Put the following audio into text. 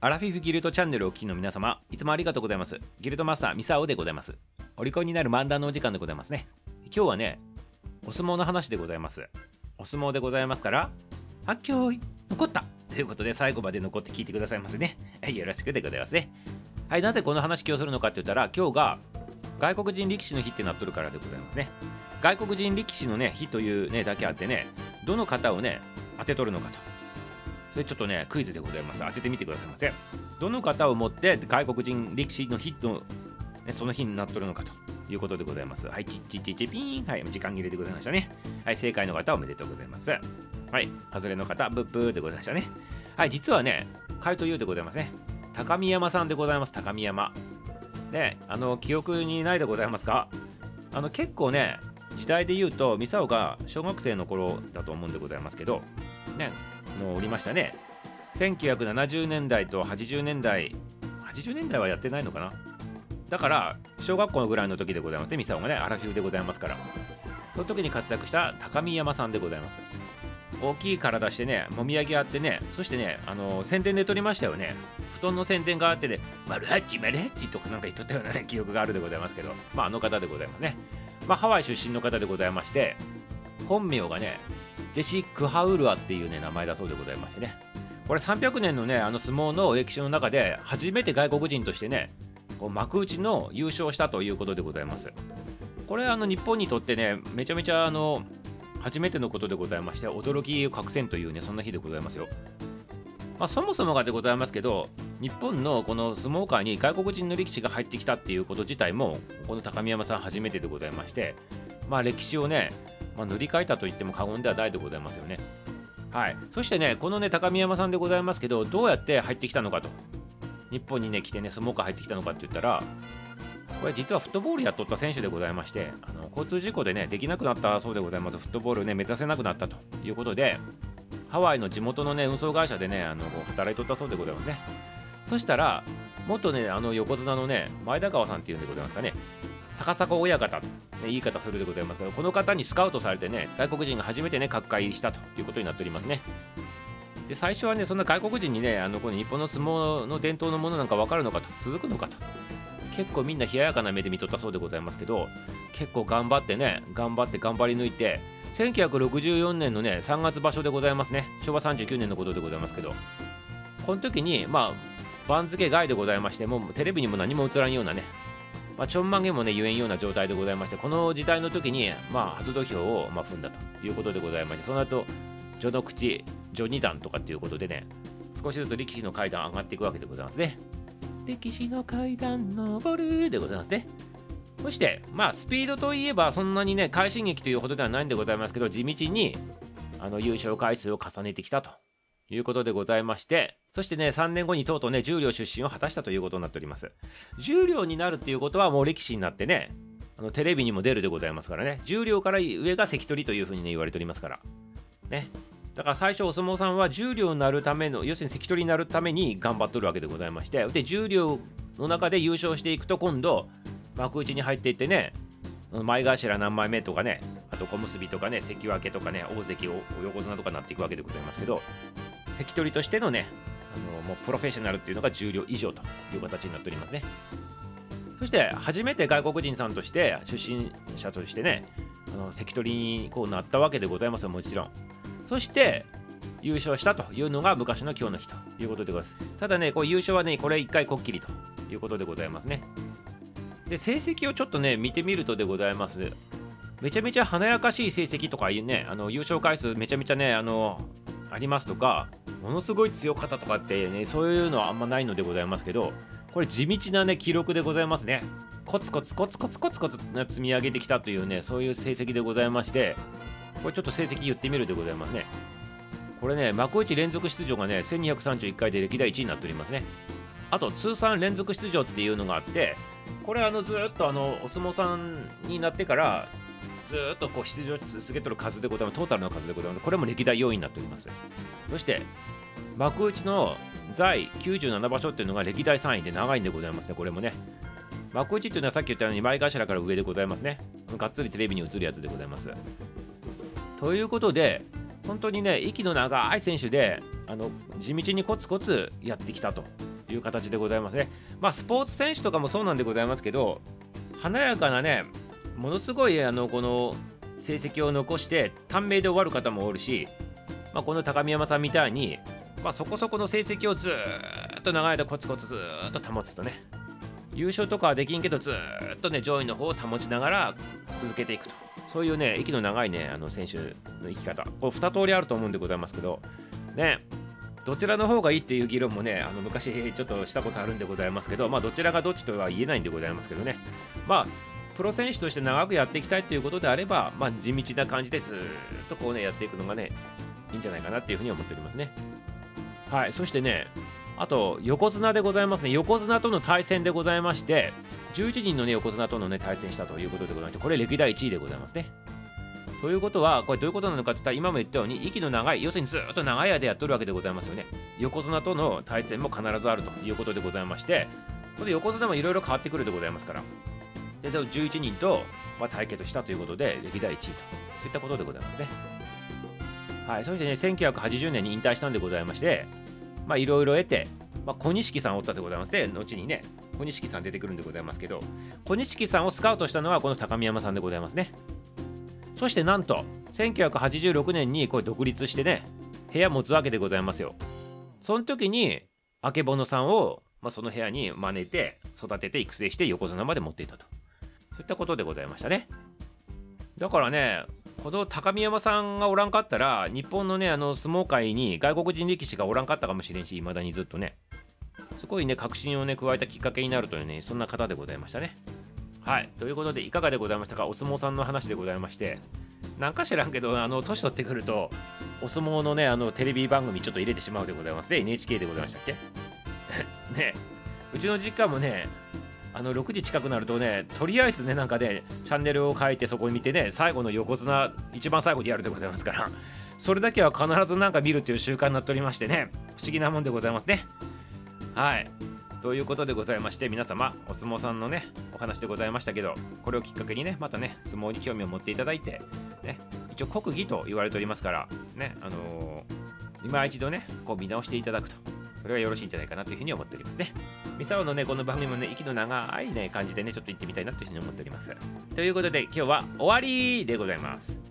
アラフィフギルドチャンネルをお聞きの皆様、いつもありがとうございます。ギルドマスター、ミサオでございます。お利口になる漫談のお時間でございますね。今日はね、お相撲の話でございます。お相撲でございますから、発狂残ったということで、最後まで残って聞いてくださいませね。よろしくでございますね。はい、なぜこの話今日するのかって言ったら、今日が外国人力士の日ってなっとるからでございますね。外国人力士のね、日というね、だけあってね、どの方をね、当てとるのかと。それちょっとね、クイズでございます。当ててみてくださいませ。どの方をもって外国人力士の日の、ね、その日になっとるのかということでございます。はい、チッチッチッチピーン。はい、時間切れでございましたね。はい、正解の方おめでとうございます。はい、外れの方、ブッブーでございましたね。はい、実はね、回答言うでございますね。高見山さんでございます、高見山。で、あの、記憶にないでございますか？あの、結構ね、時代で言うと、ミサオが小学生の頃だと思うんでございますけど、ね、のおりましたね。1970年代と80年代、80年代はやってないのかな？だから、小学校ぐらいの時でございますね、ミサオがね、アラフィフでございますから。その時に活躍した高見山さんでございます。大きい体してね、もみあげあってね、そしてね、あの宣伝で撮りましたよね。布団の宣伝があってね、マルハッチ、マルハッチとかなんか言っとったような、ね、記憶があるでございますけど、まあ、あの方でございますね。まあ、ハワイ出身の方でございまして、本名がね、ジェシー・クハウルアっていうね、名前だそうでございましてね。これ300年のね、あの相撲の歴史の中で、初めて外国人としてね、こう幕内の優勝したということでございます。これあの日本にとってね、めちゃめちゃあの初めてのことでございまして、驚きを隠せんというね、そんな日でございますよ。まあ、そもそもがでございますけど、日本のこの相撲界に外国人の力士が入ってきたっていうこと自体も、この高見山さん初めてでございまして、まあ、歴史をね、まあ、塗り替えたと言っても過言ではないでございますよね。はい、そしてね、このね、高見山さんでございますけど、どうやって入ってきたのかと。日本にね、来てね、相撲界入ってきたのかって言ったら、これ実はフットボールやっとった選手でございまして、あの交通事故でね、できなくなったそうでございます。フットボールね、目指せなくなったということで、ハワイの地元のね、運送会社でね、あの働いとったそうでございますね。そしたら、元ね、あの横綱のね、前田川さんっていうんでございますかね、高砂親方、ね、言い方するでございますけど、この方にスカウトされてね、外国人が初めてね、各界入りしたということになっておりますね。で最初はね、そんな外国人にね、あのこの日本の相撲の伝統のものなんか分かるのかと、続くのかと、結構みんな冷ややかな目で見とったそうでございますけど、結構頑張ってね、頑張って頑張り抜いて、1964年のね、3月場所でございますね。昭和39年のことでございますけど、この時に、まあ、番付外でございまして、もうテレビにも何も映らんようなね、まあ、ちょんまげもね、言えんような状態でございまして、この時代の時に、まあ、初土俵を、まあ、踏んだということでございまして、その後、序の口、序二段とかっていうことでね、少しずつ力士の階段上がっていくわけでございますね。歴史の階段登るでございますね。そして、まあ、スピードといえば、そんなにね、快進撃というほどではないんでございますけど、地道にあの優勝回数を重ねてきたということでございまして、そしてね、3年後にとうとうね、重量出身を果たしたということになっております。重量になるっていうことは、もう歴史になってね、あのテレビにも出るでございますからね、重量から上が関取というふうにね、言われておりますから。ね。だから最初、お相撲さんは重量になるための、要するに関取になるために頑張っとるわけでございまして、で、重量の中で優勝していくと、今度、幕内に入っていってね前頭何枚目とかねあと小結とかね関脇とかね大関横綱とかになっていくわけでございますけど関取としてのねあのもうプロフェッショナルっていうのが重量以上という形になっておりますね。そして初めて外国人さんとして出身者としてねあの関取にこうなったわけでございますよもちろん。そして優勝したというのが昔の今日の日ということでございます。ただねこう優勝はねこれ1回こっきりということでございますね。で成績をちょっとね見てみるとでございます。めちゃめちゃ華やかしい成績とかいうねあの優勝回数めちゃめちゃねあのありますとかものすごい強かったとかってねそういうのはあんまないのでございますけどこれ地道なね記録でございますね。コツコツコツコツコツコツ積み上げてきたというねそういう成績でございましてこれちょっと成績言ってみるでございますね。これね幕内連続出場がね1231回で歴代1位になっておりますね。あと通算連続出場っていうのがあってこれあのずっとあのお相撲さんになってからずっとこう出場し続けとる数でございます。トータルの数でございます。これも歴代4位になっております。そして幕内の在97場所っていうのが歴代3位で長いんでございますね。これもね。幕内っていうのはさっき言ったように前頭から上でございますね。がっつりテレビに映るやつでございます。ということで本当にね息の長い選手であの地道にコツコツやってきたという形でございますね。まあスポーツ選手とかもそうなんでございますけど華やかなねものすごいあのこの成績を残して短命で終わる方もおるし、まあ、この高見山さんみたいに、まあ、そこそこの成績をずっと長い間コツコツずっと保つとね優勝とかはできんけどずっとね上位の方を保ちながら続けていくと。そういうね息の長いねあの選手の生き方。これ2通りあると思うんでございますけどねどちらの方がいいっていう議論もねあの昔ちょっとしたことあるんでございますけどまあどちらがどっちとは言えないんでございますけどね。まあプロ選手として長くやっていきたいということであれば、まあ、地道な感じでずっとこうねやっていくのがねいいんじゃないかなっていうふうに思っておりますね。はいそしてねあと横綱でございますね。横綱との対戦でございまして11人の、ね、横綱との、ね、対戦したということでございましてこれ歴代1位でございますね。ということはこれどういうことなのかって言ったら今も言ったように息の長い要するにずっと長い間やっとるわけでございますよね。横綱との対戦も必ずあるということでございましてこれ横綱もいろいろ変わってくるでございますから。で11人と、まあ、対決したということで歴代1位とそういったことでございますね。はいそしてね1980年に引退したんでございましてまあいろいろ得て、まあ、小錦さんおったでございますで後にね小錦さん出てくるんでございますけど小錦さんをスカウトしたのはこの高見山さんでございますね。そしてなんと1986年にこれ独立してね部屋持つわけでございますよ。その時にあけぼのさんを、まあ、その部屋に招いて育てて育成して横綱まで持っていたと。そういったことでございましたね。だからねこの高見山さんがおらんかったら日本のねあの相撲界に外国人力士がおらんかったかもしれんしいまだにずっとね。すごいね確信をね加えたきっかけになるというねそんな方でございましたね。はい。ということでいかがでございましたか？お相撲さんの話でございまして。なんか知らんけどあの年取ってくるとお相撲のねあのテレビ番組ちょっと入れてしまうでございます。で NHK でございましたっけ？ね。うちの実家もねあの6時近くなるとねとりあえずねなんかねチャンネルを書いてそこに見てね最後の横綱一番最後にやるでございますからそれだけは必ずなんか見るという習慣になっておりましてね不思議なもんでございますね。はい。ということでございまして皆様お相撲さんのねお話でございましたけどこれをきっかけにねまたね相撲に興味を持っていただいてね一応国技と言われておりますからねあのー、今一度ねこう見直していただくと。これはよろしいんじゃないかなというふうに思っておりますね。ミサオのね、この番組もね、息の長いね、感じでね、ちょっと行ってみたいなというふうに思っております。ということで、今日は終わりでございます。